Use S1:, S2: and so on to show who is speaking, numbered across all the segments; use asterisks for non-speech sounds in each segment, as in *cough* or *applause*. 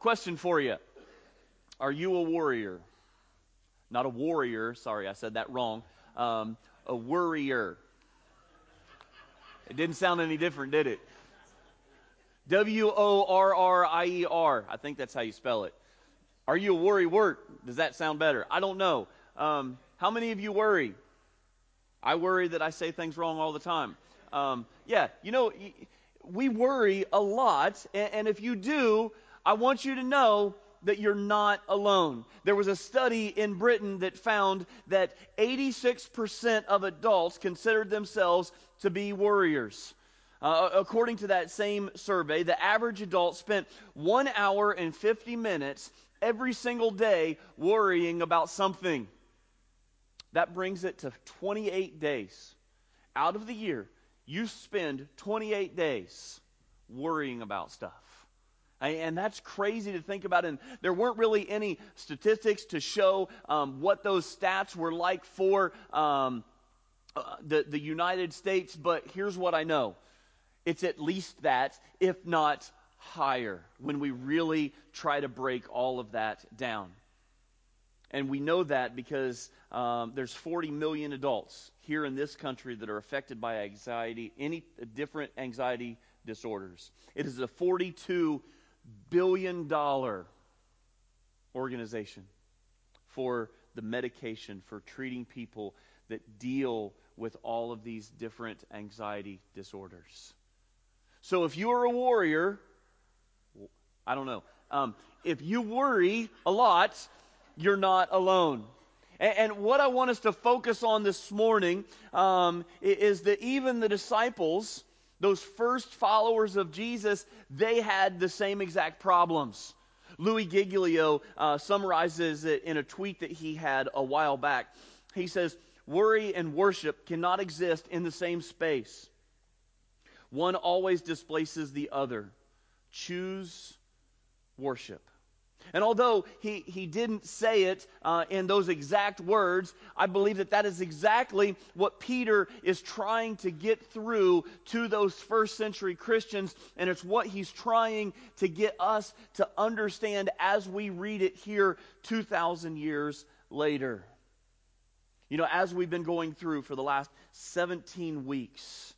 S1: question for you Are you a warrior? Not a warrior, sorry, I said that wrong. Um, a worrier. It didn't sound any different, did it? W O R R I E R. I think that's how you spell it. Are you a worry wort? Does that sound better? I don't know. Um, how many of you worry? I worry that I say things wrong all the time. Um, yeah, you know, we worry a lot, and if you do, I want you to know that you're not alone. There was a study in Britain that found that 86% of adults considered themselves to be worriers. Uh, according to that same survey, the average adult spent one hour and 50 minutes every single day worrying about something. That brings it to 28 days. Out of the year, you spend 28 days worrying about stuff. And that's crazy to think about. And there weren't really any statistics to show um, what those stats were like for um, uh, the, the United States, but here's what I know it's at least that, if not higher, when we really try to break all of that down. And we know that because um, there's 40 million adults here in this country that are affected by anxiety, any different anxiety disorders. It is a 42 billion dollar organization for the medication for treating people that deal with all of these different anxiety disorders. So if you are a warrior, I don't know. Um, if you worry a lot, you're not alone. And, what I want us to focus on this morning um, is that even the disciples, those first followers of Jesus, they had the same exact problems. Louis Giglio uh, summarizes it in a tweet that he had a while back. He says, Worry and worship cannot exist in the same space. One always displaces the other. Choose worship. And although he, he didn't say it uh, in those exact words, I believe that that is exactly what Peter is trying to get through to those first century Christians. And it's what he's trying to get us to understand as we read it here 2,000 years later. You know, as we've been going through for the last 17 weeks,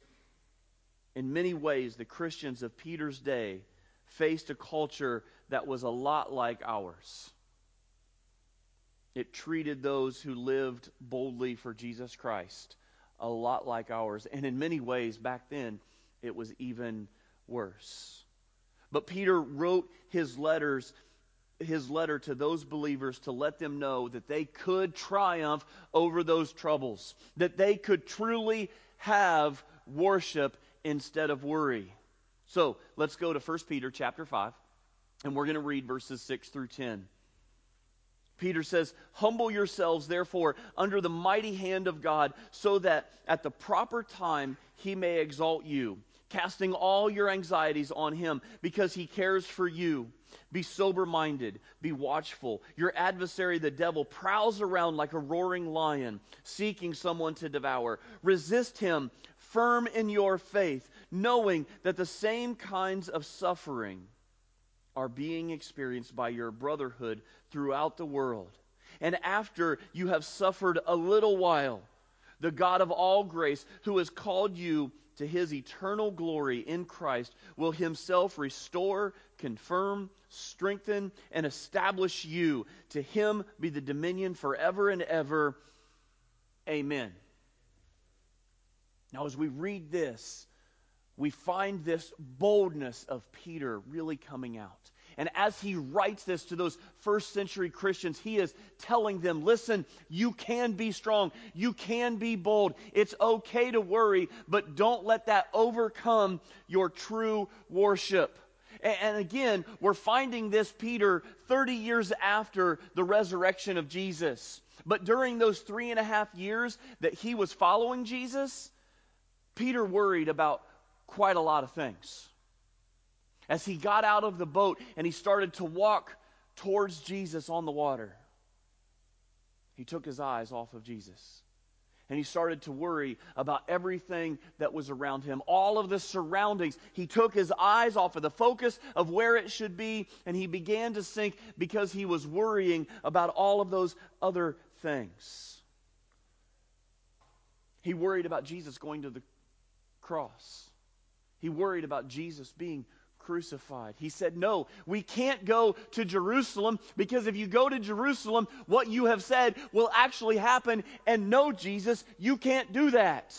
S1: in many ways, the Christians of Peter's day faced a culture that was a lot like ours. It treated those who lived boldly for Jesus Christ a lot like ours. And in many ways, back then, it was even worse. But Peter wrote his letters his letter to those believers to let them know that they could triumph over those troubles, that they could truly have worship instead of worry. So let's go to 1 Peter chapter 5, and we're going to read verses 6 through 10. Peter says, Humble yourselves, therefore, under the mighty hand of God, so that at the proper time he may exalt you, casting all your anxieties on him, because he cares for you. Be sober minded, be watchful. Your adversary, the devil, prowls around like a roaring lion, seeking someone to devour. Resist him, firm in your faith, knowing that the same kinds of suffering are being experienced by your brotherhood throughout the world. And after you have suffered a little while, the God of all grace, who has called you to his eternal glory in Christ, will himself restore, confirm, strengthen, and establish you. To him be the dominion forever and ever. Amen. Now, as we read this, we find this boldness of Peter really coming out. And as he writes this to those first century Christians, he is telling them listen, you can be strong, you can be bold. It's okay to worry, but don't let that overcome your true worship. And again, we're finding this Peter 30 years after the resurrection of Jesus. But during those three and a half years that he was following Jesus, Peter worried about quite a lot of things. As he got out of the boat and he started to walk towards Jesus on the water, he took his eyes off of Jesus. and he started to worry about everything that was around him, all of the surroundings. He took his eyes off of the focus of where it should be, and he began to sink because he was worrying about all of those other things. He worried about Jesus going to the cross. He worried about Jesus being crucified. He said, No, we can't go to Jerusalem because if you go to Jerusalem, what you have said will actually happen. And no, Jesus, you can't do that.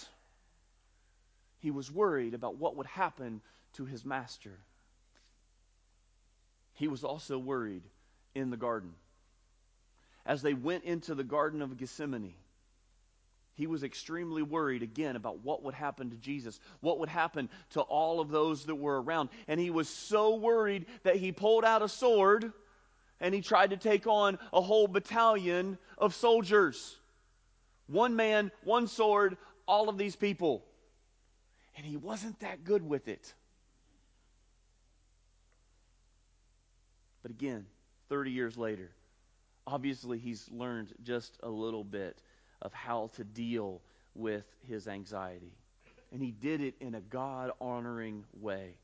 S1: He was worried about what would happen to his master. He was also worried in the garden. As they went into the Garden of Gethsemane, he was extremely worried again about what would happen to Jesus, what would happen to all of those that were around. And he was so worried that he pulled out a sword and he tried to take on a whole battalion of soldiers. One man, one sword, all of these people. And he wasn't that good with it. But again, 30 years later, obviously he's learned just a little bit of how to deal with his anxiety. And he did it in a God honoring way.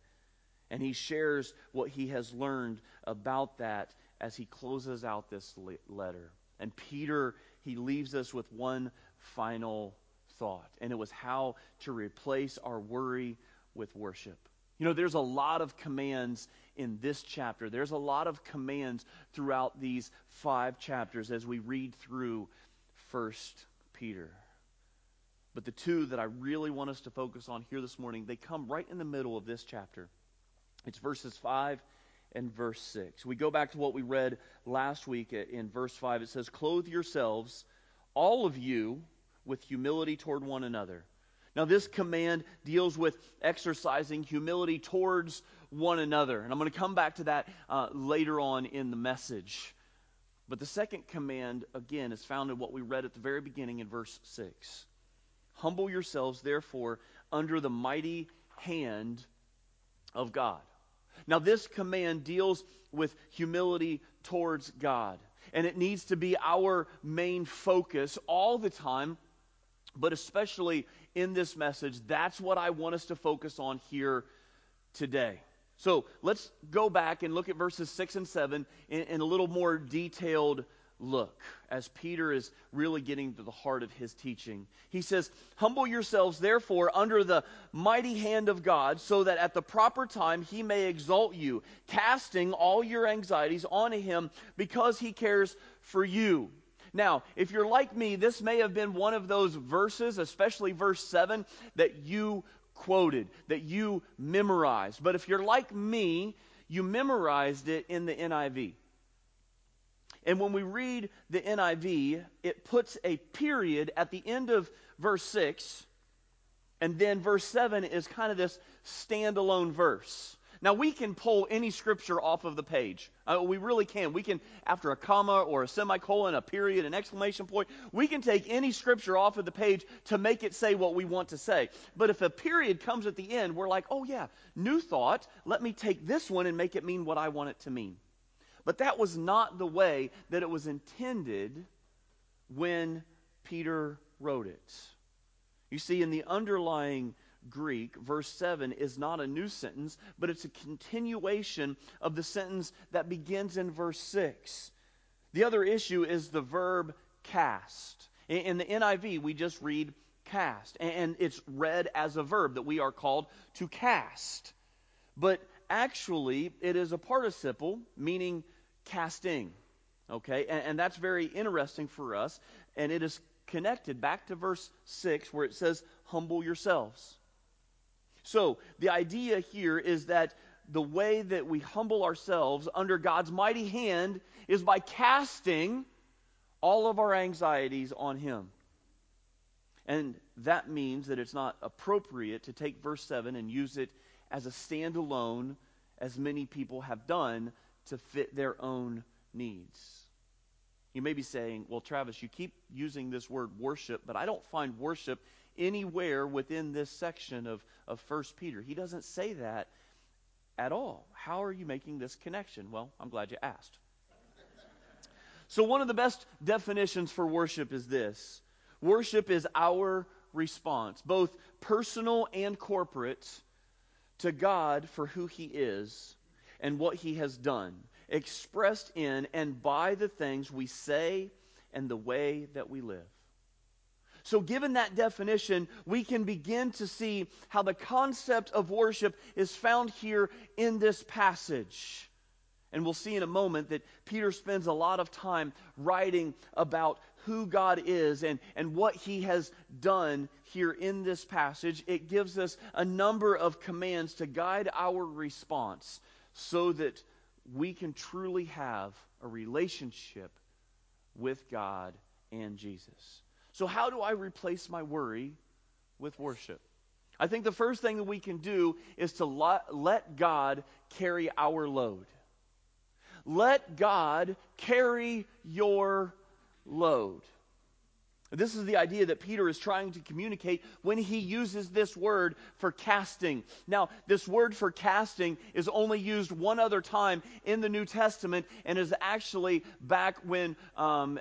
S1: And he shares what he has learned about that as he closes out this letter. And Peter, he leaves us with one final thought, and it was how to replace our worry with worship. You know, there's a lot of commands in this chapter. There's a lot of commands throughout these five chapters as we read through First Peter. But the two that I really want us to focus on here this morning, they come right in the middle of this chapter. It's verses 5 and verse 6. We go back to what we read last week in verse 5. It says, Clothe yourselves, all of you, with humility toward one another. Now, this command deals with exercising humility towards one another. And I'm going to come back to that uh, later on in the message. But the second command, again, is found in what we read at the very beginning in verse 6. Humble yourselves, therefore, under the mighty hand of God. Now, this command deals with humility towards God. And it needs to be our main focus all the time, but especially in this message. That's what I want us to focus on here today. So let's go back and look at verses 6 and 7 in, in, a little more detailed look as Peter is really getting to the heart of his teaching. He says, Humble yourselves, therefore, under the mighty hand of God, so that at the proper time he may exalt you, casting all your anxieties on him because he cares for you. Now, if you're like me, this may have been one of those verses, especially verse 7, that you quoted, that you memorized. But if you're like me, you memorized it in the NIV. And when we read the NIV, it puts a period at the end of verse 6, and then verse 7 is kind of this standalone verse. Now, we can pull any scripture off of the page. Uh, we really can. We can, after a comma or a semicolon, a period, an exclamation point, we can take any scripture off of the page to make it say what we want to say. But if a period comes at the end, we're like, oh, yeah, new thought. Let me take this one and make it mean what I want it to mean. But that was not the way that it was intended when Peter wrote it. You see, in the underlying Greek, verse 7 is not a new sentence, but it's a continuation of the sentence that begins in verse 6. The other issue is the verb cast. In the NIV, we just read cast, and it's read as a verb that we are called to cast. But actually, it is a participle meaning casting. Okay, and, that's very interesting for us, and it is connected back to verse 6 where it says, Humble yourselves. So, the idea here is that the way that we humble ourselves under God's mighty hand is by casting all of our anxieties on Him. And that means that it's not appropriate to take verse 7 and use it as a standalone, as many people have done, to fit their own needs. You may be saying, well, Travis, you keep using this word worship, but I don't find worship anywhere within this section of, of 1 Peter. He doesn't say that at all. How are you making this connection? Well, I'm glad you asked. So, one of the best definitions for worship is this Worship is our response, both personal and corporate, to God for who He is and what He has done, expressed in and by the things we say and the way that we live. So, given that definition, we can begin to see how the concept of worship is found here in this passage. And we'll see in a moment that Peter spends a lot of time writing about who God is and, and what he has done here in this passage. It gives us a number of commands to guide our response so that we can truly have a relationship with God and Jesus. So, how do I replace my worry with worship? I think the first thing that we can do is to let God carry our load. Let God carry your load. This is the idea that Peter is trying to communicate when he uses this word for casting. Now, this word for casting is only used one other time in the New Testament and is actually back when. Um,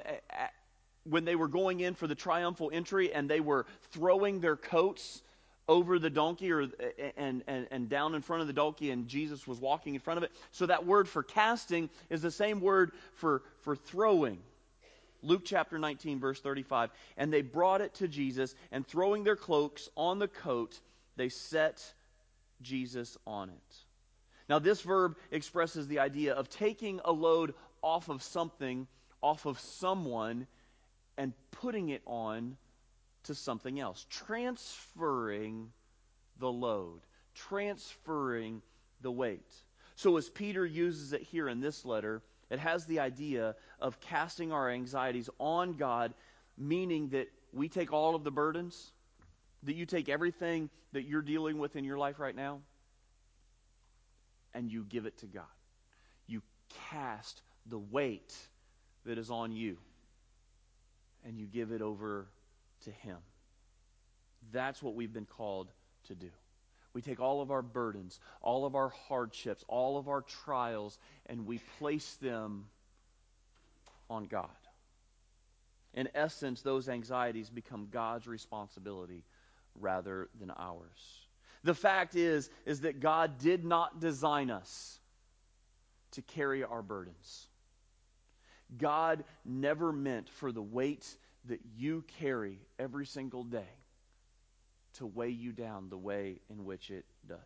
S1: when they were going in for the triumphal entry and they were throwing their coats over the donkey or and, and, and down in front of the donkey and jesus was walking in front of it so that word for casting is the same word for for throwing Luke chapter 19, verse 35. And they brought it to Jesus, and throwing their cloaks on the coat, they set Jesus on it. Now, this verb expresses the idea of taking a load off of something, off of someone, and putting it on to something else. Transferring the load, transferring the weight. So, as Peter uses it here in this letter, it has the idea of casting our anxieties on God, meaning that we take all of the burdens, that you take everything that you're dealing with in your life right now, and you give it to God. You cast the weight that is on you, and you give it over to Him. That's what we've been called to do. We take all of our burdens, all of our hardships, all of our trials, and we place them on God. In essence, those anxieties become God's responsibility rather than ours. The fact is is that God did not design us to carry our burdens. God never meant for the weight that you carry every single day to weigh you down the way in which it does.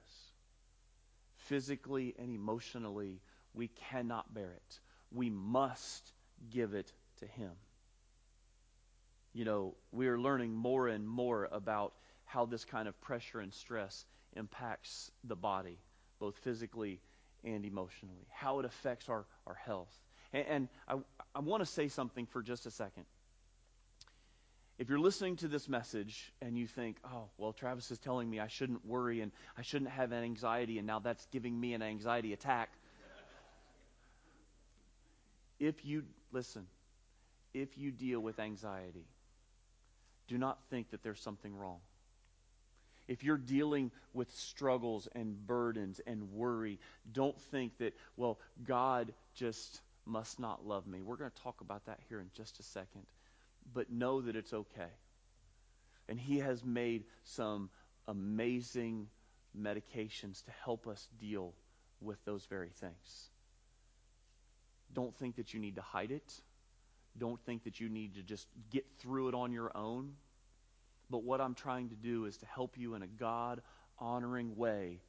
S1: Physically and emotionally, we cannot bear it. We must give it to Him. You know, we are learning more and more about how this kind of pressure and stress impacts the body, both physically and emotionally, how it affects our, our health. And, and I, I want to say something for just a second. If you're listening to this message and you think, oh, well, Travis is telling me I shouldn't worry and I shouldn't have an anxiety, and now that's giving me an anxiety attack. if you, listen, if you deal with anxiety, do not think that there's something wrong. If you're dealing with struggles and burdens and worry, don't think that, well, God just must not love me. We're going to talk about that here in just a second but know that it's okay. And He has made some amazing medications to help us deal with those very things. Don't think that you need to hide it. Don't think that you need to just get through it on your own. But what I'm trying to do is to help you in a God honoring way,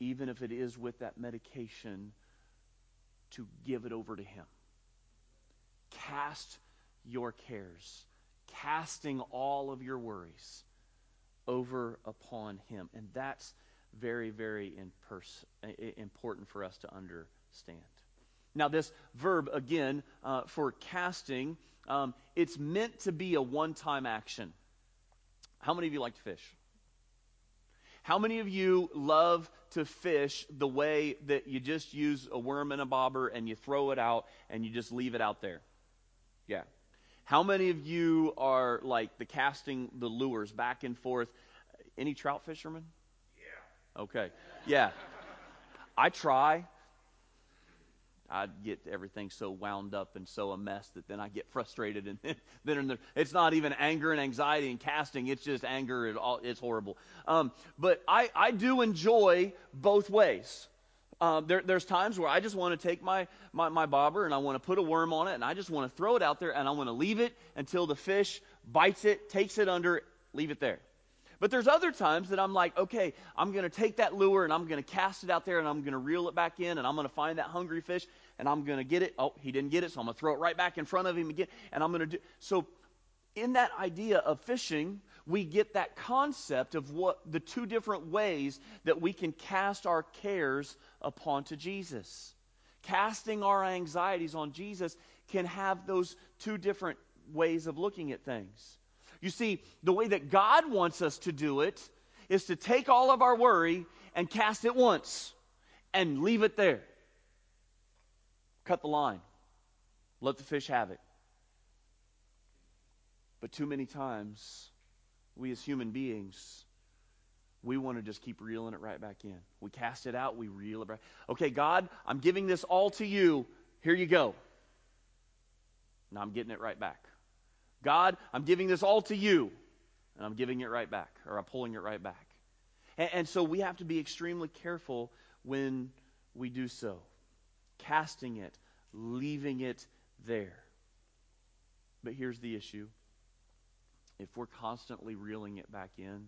S1: even if it is with that medication, to give it over to Him. Cast your cares, casting all of your worries over upon Him. And that's very, very important for us to understand. Now, this verb, again, uh, for casting, um, it's meant to be a one time action. How many of you like to fish? How many of you love to fish the way that you just use a worm and a bobber and you throw it out and you just leave it out there? Yeah. How many of you are like the casting the lures back and forth? Any trout fishermen?
S2: Yeah.
S1: Okay. Yeah. I try. I get everything so wound up and so a mess that then I get *laughs* frustrated and then, then it's not even anger and anxiety and casting. It's just anger. It all, it's horrible. Um, but I, I do enjoy both ways. Um, there, there's times where I just want to take my, my, my bobber and I want to put a worm on it and I just want to throw it out there and I want to leave it until the fish bites it, takes it under, leave it there. But there's other times that I'm like, okay, I'm going to take that lure and I'm going to cast it out there and I'm going to reel it back in and I'm going to find that hungry fish and I'm going to get it. Oh, he didn't get it, so I'm going to throw it right back in front of him again and I'm going to do. So, in that idea of fishing, we get that concept of what the two different ways that we can cast our cares upon to Jesus. Casting our anxieties on Jesus can have those two different ways of looking at things. You see, the way that God wants us to do it is to take all of our worry and cast it once and leave it there. Cut the line. Let the fish have it. But too many times, we as human beings, we want to just keep reeling it right back in. We cast it out, we reel it back. Okay, God, I'm giving this all to you. Here you go. Now I'm getting it right back. God, I'm giving this all to you. And I'm giving it right back, or I'm pulling it right back. And, and so we have to be extremely careful when we do so. Casting it, leaving it there. But here's the issue if we're constantly reeling it back in,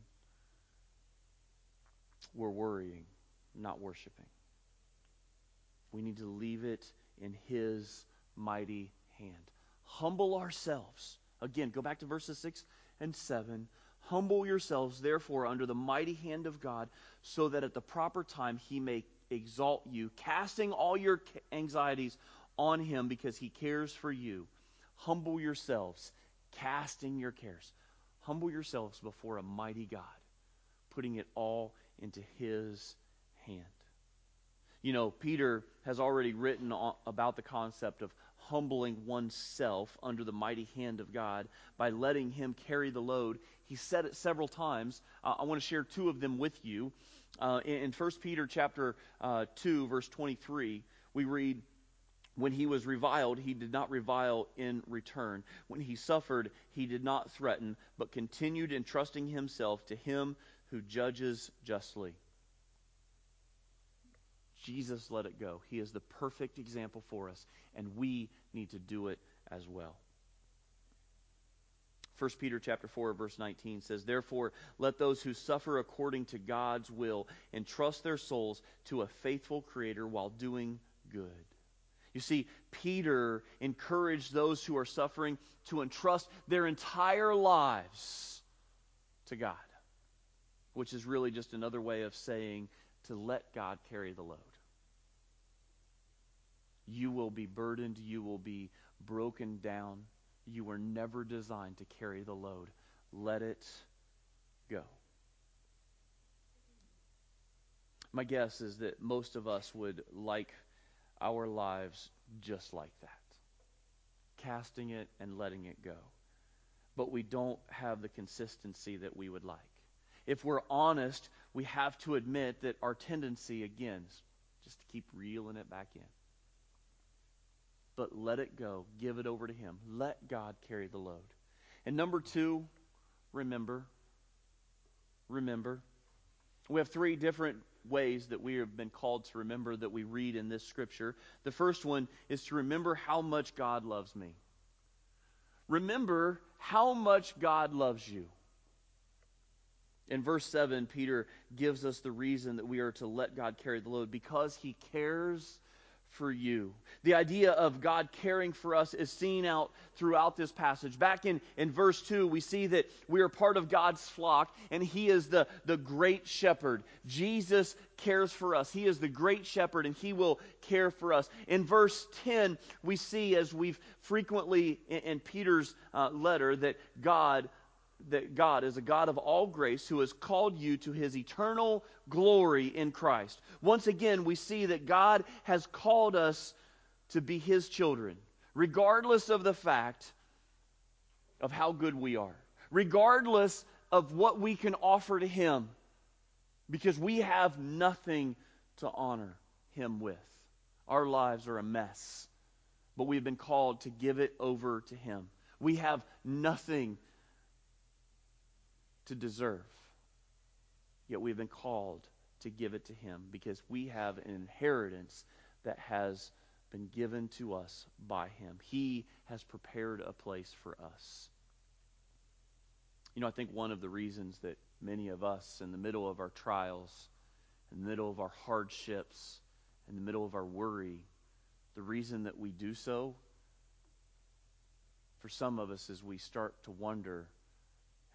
S1: we're worrying, not worshiping. We need to leave it in His mighty hand. Humble ourselves. Again, go back to verses 6 and 7. Humble yourselves, therefore, under the mighty hand of God, so that at the proper time He may exalt you, casting all your anxieties on Him because He cares for you. Humble yourselves, casting your cares. Humble yourselves before a mighty God, putting it all into His hand. You know, Peter has already written about the concept of humbling oneself under the mighty hand of God by letting Him carry the load. He said it several times. Uh, I want to share two of them with you. Uh, in, in 1 Peter chapter uh, 2, verse 23, we read, when he was reviled, he did not revile in return. When he suffered, he did not threaten, but continued entrusting himself to him who judges justly. Jesus let it go. He is the perfect example for us, and we need to do it as well. 1 Peter chapter 4 verse 19 says, "Therefore let those who suffer according to God's will entrust their souls to a faithful creator while doing good." You see, Peter encouraged those who are suffering to entrust their entire lives to God, which is really just another way of saying to let God carry the load. You will be burdened, you will be broken down. You were never designed to carry the load. Let it go. My guess is that most of us would like our lives just like that casting it and letting it go. But we don't have the consistency that we would like. If we're honest, we have to admit that our tendency, again, is just to keep reeling it back in. But let it go. Give it over to Him. Let God carry the load. And number two, remember. Remember. We have three different ways that we have been called to remember that we read in this scripture. The first one is to remember how much God loves me. Remember how much God loves you. In verse 7, Peter gives us the reason that we are to let God carry the load because he cares for you. The idea of God caring for us is seen out throughout this passage. Back in, in verse 2, we see that we are part of God's flock, and He is the, the great shepherd. Jesus cares for us. He is the great shepherd, and He will care for us. In verse 10, we see, as we've frequently in, in Peter's uh, letter, that God that God is a God of all grace who has called you to his eternal glory in Christ. Once again, we see that God has called us to be his children, regardless of the fact of how good we are, regardless of what we can offer to him, because we have nothing to honor him with. Our lives are a mess, but we've been called to give it over to Him. We have nothing to deserve, yet we've been called to give it to Him because we have an inheritance that has been given to us by Him. He has prepared a place for us. You know, I think one of the reasons that many of us, in the middle of our trials, in the middle of our hardships, in the middle of our worry, the reason that we do so, for some of us, is we start to wonder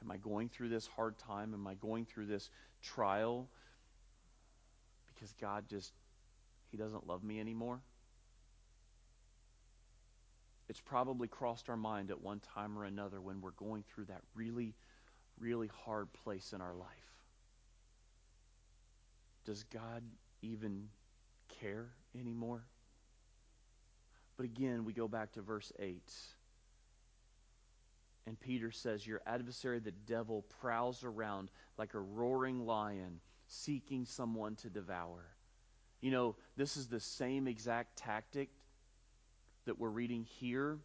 S1: Am I going through this hard time? Am I going through this trial because God just, He doesn't love me anymore? It's probably crossed our mind at one time or another when we're going through that really, really hard place in our life. Does God even care anymore? But again, we go back to verse 8. And Peter says, Your adversary, the devil, prowls around like a roaring lion, seeking someone to devour. You know, this is the same exact tactic that we're reading here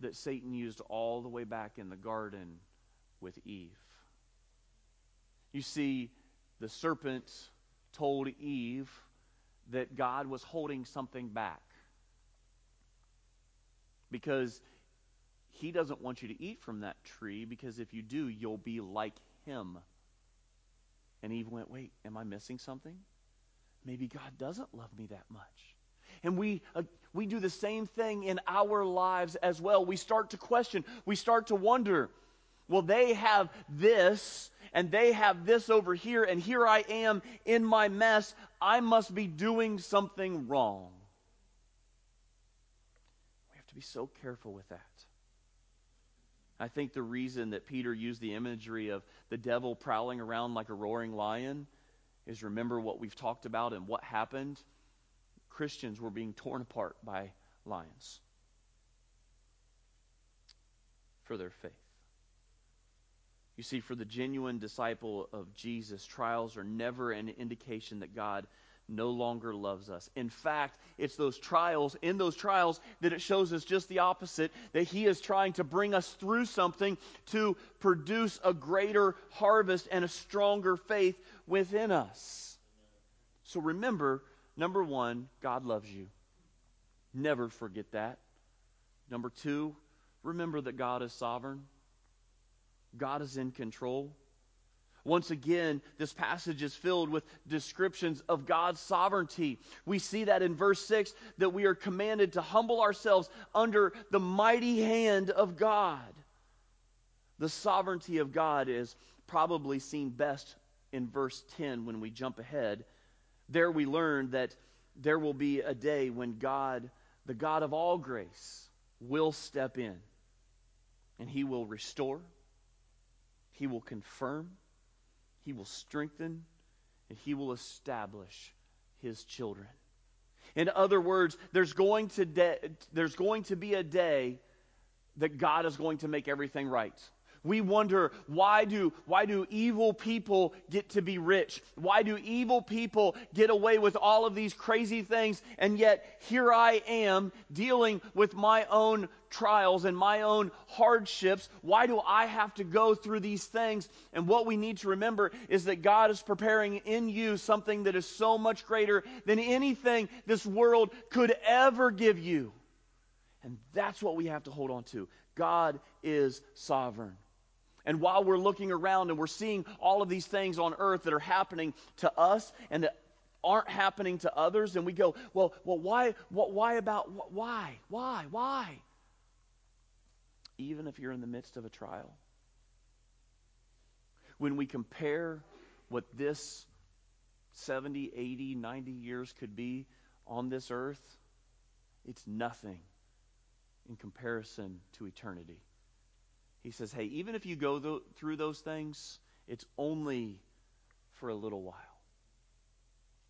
S1: that Satan used all the way back in the garden with Eve. You see, the serpent told Eve that God was holding something back because he doesn't want you to eat from that tree because if you do, you'll be like him. And Eve went, Wait, am I missing something? Maybe God doesn't love me that much. And we, uh, we do the same thing in our lives as well. We start to question, we start to wonder, well, they have this, and they have this over here, and here I am in my mess. I must be doing something wrong. We have to be so careful with that. I think the reason that Peter used the imagery of the devil prowling around like a roaring lion is remember what we've talked about and what happened Christians were being torn apart by lions for their faith. You see, for the genuine disciple of Jesus, trials are never an indication that God no longer loves us. In fact, it's those trials, in those trials, that it shows us just the opposite that He is trying to bring us through something to produce a greater harvest and a stronger faith within us. So remember, Number one, God loves you. Never forget that. Number two, remember that God is sovereign. God is in control. Once again, this passage is filled with descriptions of God's sovereignty. We see that in verse 6 that we are commanded to humble ourselves under the mighty hand of God. The sovereignty of God is probably seen best in verse 10 when we jump ahead there we learn that there will be a day when God, the God of all grace, will step in and he will restore, he will confirm, he will strengthen, and he will establish his children. In other words, there's going to, de- there's going to be a day that God is going to make everything right. We wonder why do why do evil people get to be rich? Why do evil people get away with all of these crazy things and yet here I am dealing with my own trials and my own hardships. Why do I have to go through these things? And what we need to remember is that God is preparing in you something that is so much greater than anything this world could ever give you. And that's what we have to hold on to. God is sovereign. And while we're looking around and we're seeing all of these things on earth that are happening to us and that aren't happening to others, and we go, well, well, why, what, why about, why, why, why? Even if you're in the midst of a trial. When we compare what this 70, 80, 90 years could be on this earth, it's nothing in comparison to eternity. He says, hey, even if you go th- through those things, it's only for a little while.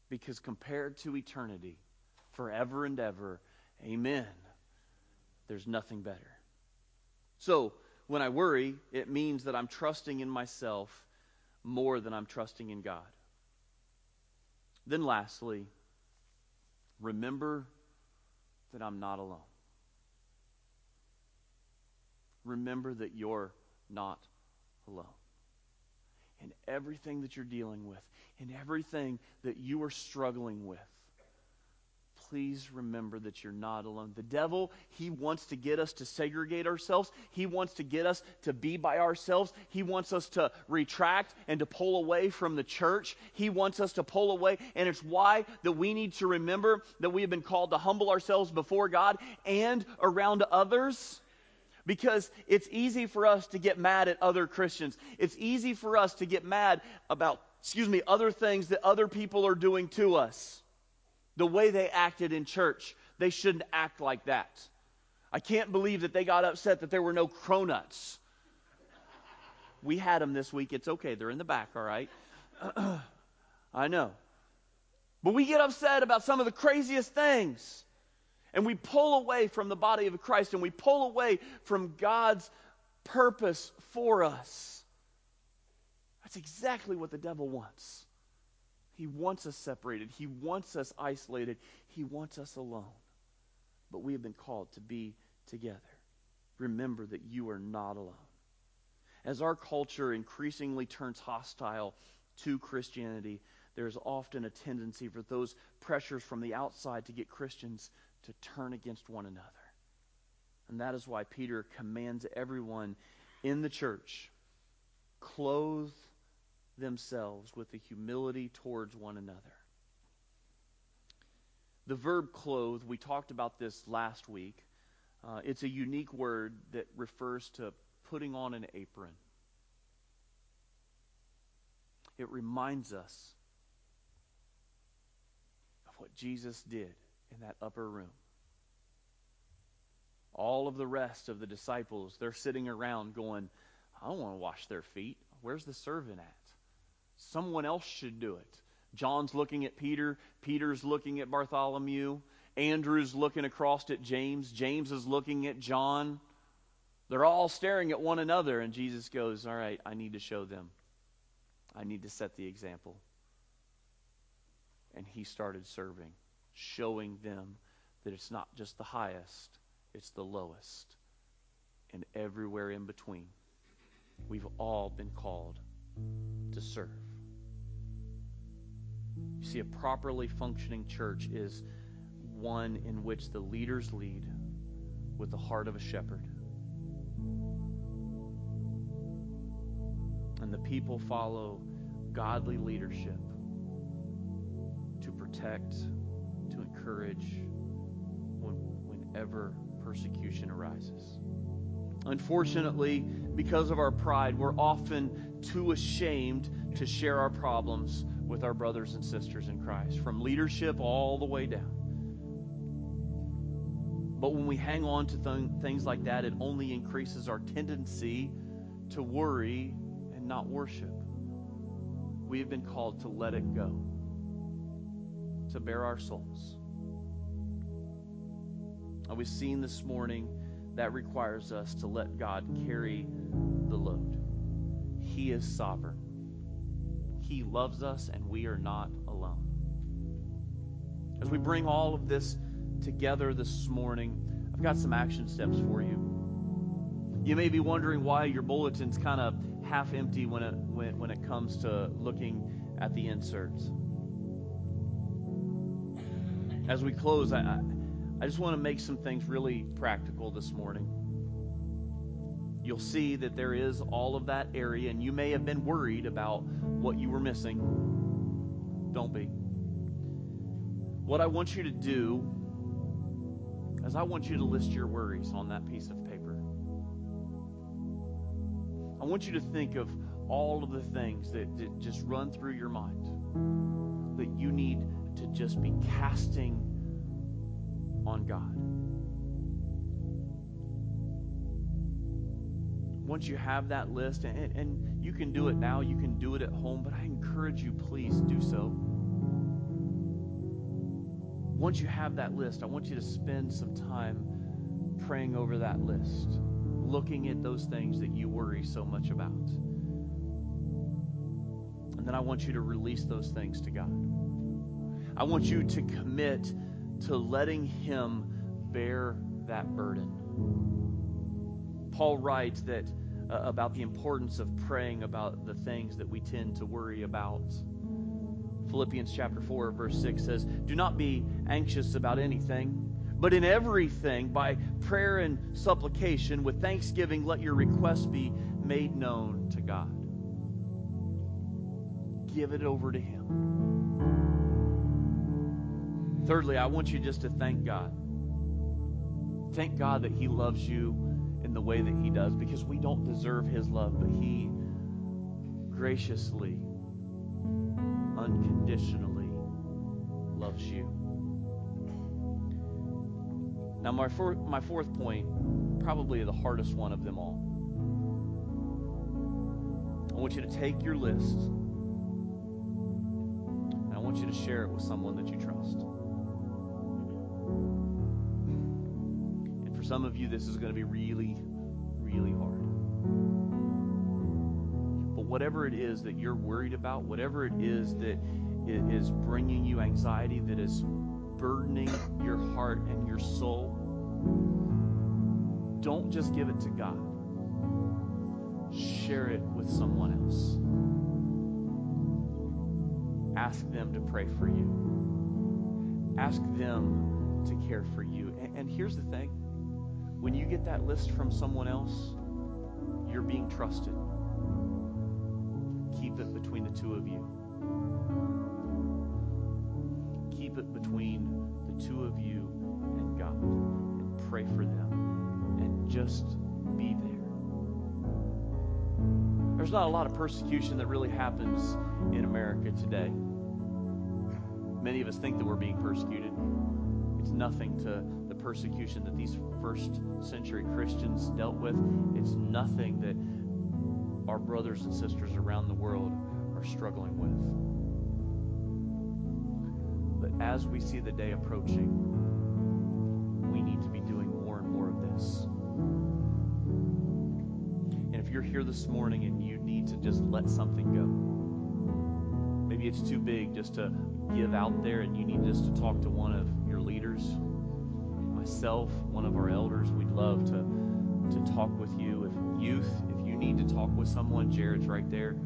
S1: Because compared to eternity, forever and ever, amen, there's nothing better. So, when I worry, it means that I'm trusting in myself more than I'm trusting in God. Then, lastly, remember that I'm not alone. Remember that you're not alone. In everything that you're dealing with, in everything that you are struggling with, please remember that you're not alone. The devil, he wants to get us to segregate ourselves. He wants to get us to be by ourselves. He wants us to retract and to pull away from the church. He wants us to pull away. And it's why that we need to remember that we have been called to humble ourselves before God and around others. Because it's easy for us to get mad at other Christians. It's easy for us to get mad about, excuse me, other things that other people are doing to us the way they acted in church. They shouldn't act like that. I can't believe that they got upset that there were no cronuts. We had them this week. It's okay. They're in the back, all right? *clears throat* I know. But we get upset about some of the craziest things. And we pull away from the body of Christ and we pull away from God's purpose for us. That's exactly what the devil wants. He wants us separated. He wants us isolated. He wants us alone. But we have been called to be together. Remember that you are not alone. As our culture increasingly turns hostile to Christianity, there's often a tendency for those pressures from the outside to get Christians to turn against one another. And that is why Peter commands everyone in the church clothe themselves with the humility towards one another. The verb clothe, we talked about this last week. Uh, it's a unique word that refers to putting on an apron. It reminds us of what Jesus did in that upper room. All of the rest of the disciples, they're sitting around going, I don't want to wash their feet. Where's the servant at? Someone else should do it. John's looking at Peter. Peter's looking at Bartholomew. Andrew's looking across at James. James is looking at John. They're all staring at one another, and Jesus goes, All right, I need to show them. I need to set the example. And he started serving, showing them that it's not just the highest, it's the lowest, and everywhere in between. We've all been called to serve. You see, a properly functioning church is one in which the leaders lead with the heart of a shepherd. And the people follow godly leadership to protect, to encourage when, whenever persecution arises. Unfortunately, because of our pride, we're often too ashamed to share our problems with our brothers and sisters in Christ, from leadership all the way down. But when we hang on to th- things like that, it only increases our tendency to worry and not worship. We have been called to let it go, to bare our souls. And we've seen this morning that requires us to let God carry the load. He is sovereign. He loves us, and we are not alone. As we bring all of this together this morning, I've got some action steps for you. You may be wondering why your bulletin's kind of half empty when it, when, when it comes to looking at the inserts. As we close, I, I, I just want to make some things really practical this morning you'll see that there is all of that area, and you may have been worried about what you were missing. Don't be. What I want you to do is I want you to list your worries on that piece of paper. I want you to think of all of the things that, that just run through your mind that you need to just be casting on God. once you have that list, and, and you can do it now, you can do it at home, but I encourage you, please do so. Once you have that list, I want you to spend some time praying over that list, looking at those things that you worry so much about. And then I want you to release those things to God. I want you to commit to letting Him bear that burden. Paul writes that uh, about the importance of praying about the things that we tend to worry about. Philippians chapter 4 verse 6 says, "Do not be anxious about anything, but in everything by prayer and supplication with thanksgiving let your requests be made known to God." Give it over to him. Thirdly, I want you just to thank God. Thank God that he loves you in the way that he does because we don't deserve his love, but he graciously unconditionally loves you. Now, my, for, my fourth point, probably the hardest one of them all. I want you to take your list and I want you to share it with someone that you trust. Some of you, this is going to be really, really hard But whatever it is that you're worried about, whatever it is that is bringing you anxiety, that is burdening your heart and your soul, don't just give it to God. Share it with someone else. Ask them to pray for you. Ask them to care for you. And, and here's the thing when you get that list from someone else, you're being trusted keep it between the two of you. Keep it between the two of you and God. And pray for them. And just be there. There's not a lot of persecution that really happens in America today. Many of us think that we're being persecuted. It's nothing to persecution that these first century Christians dealt with. It's nothing that our brothers and sisters around the world are struggling with. But as we see the day approaching, we need to be doing more and more of this. And if you're here this morning and you need to just let something go, maybe it's too big just to give out there and you need just to talk to one of your leaders, myself, one of our elders, we'd love to, to talk with you. If youth, if you need to talk with someone, Jared's right there,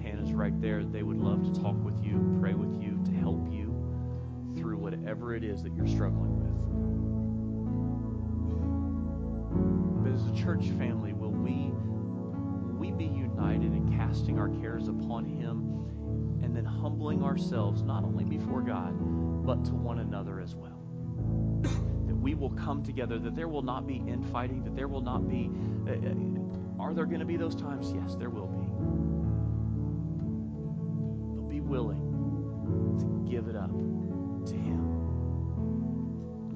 S1: Hannah's right there. They would love to talk with you, pray with you, to help you through whatever it is that you're struggling with. But as a church family, will we will we be united in casting our cares upon him and then humbling ourselves not only before God, but to one another as well? We will come together, that there will not be infighting, that there will not be uh, uh are there going to be those times? Yes, there will be. But be willing to give it up to Him.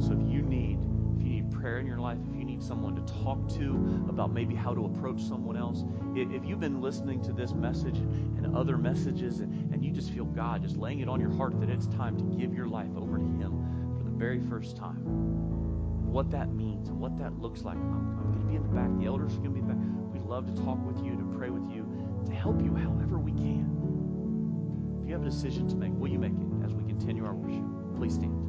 S1: So if you need, if you need prayer in your life, if you need someone to talk to about maybe how to approach someone else, if you've been listening to this message and other messages and, and you just feel God just laying it on your heart that it's time to give your life over to Him for the very first time, what that means and what that looks like, I'm, I'm going to be in the back. The elders are going to be back We'd love to talk with you, to pray with you, to help you however we can. If you have a decision to make, will you make it as we continue our worship? Please stand.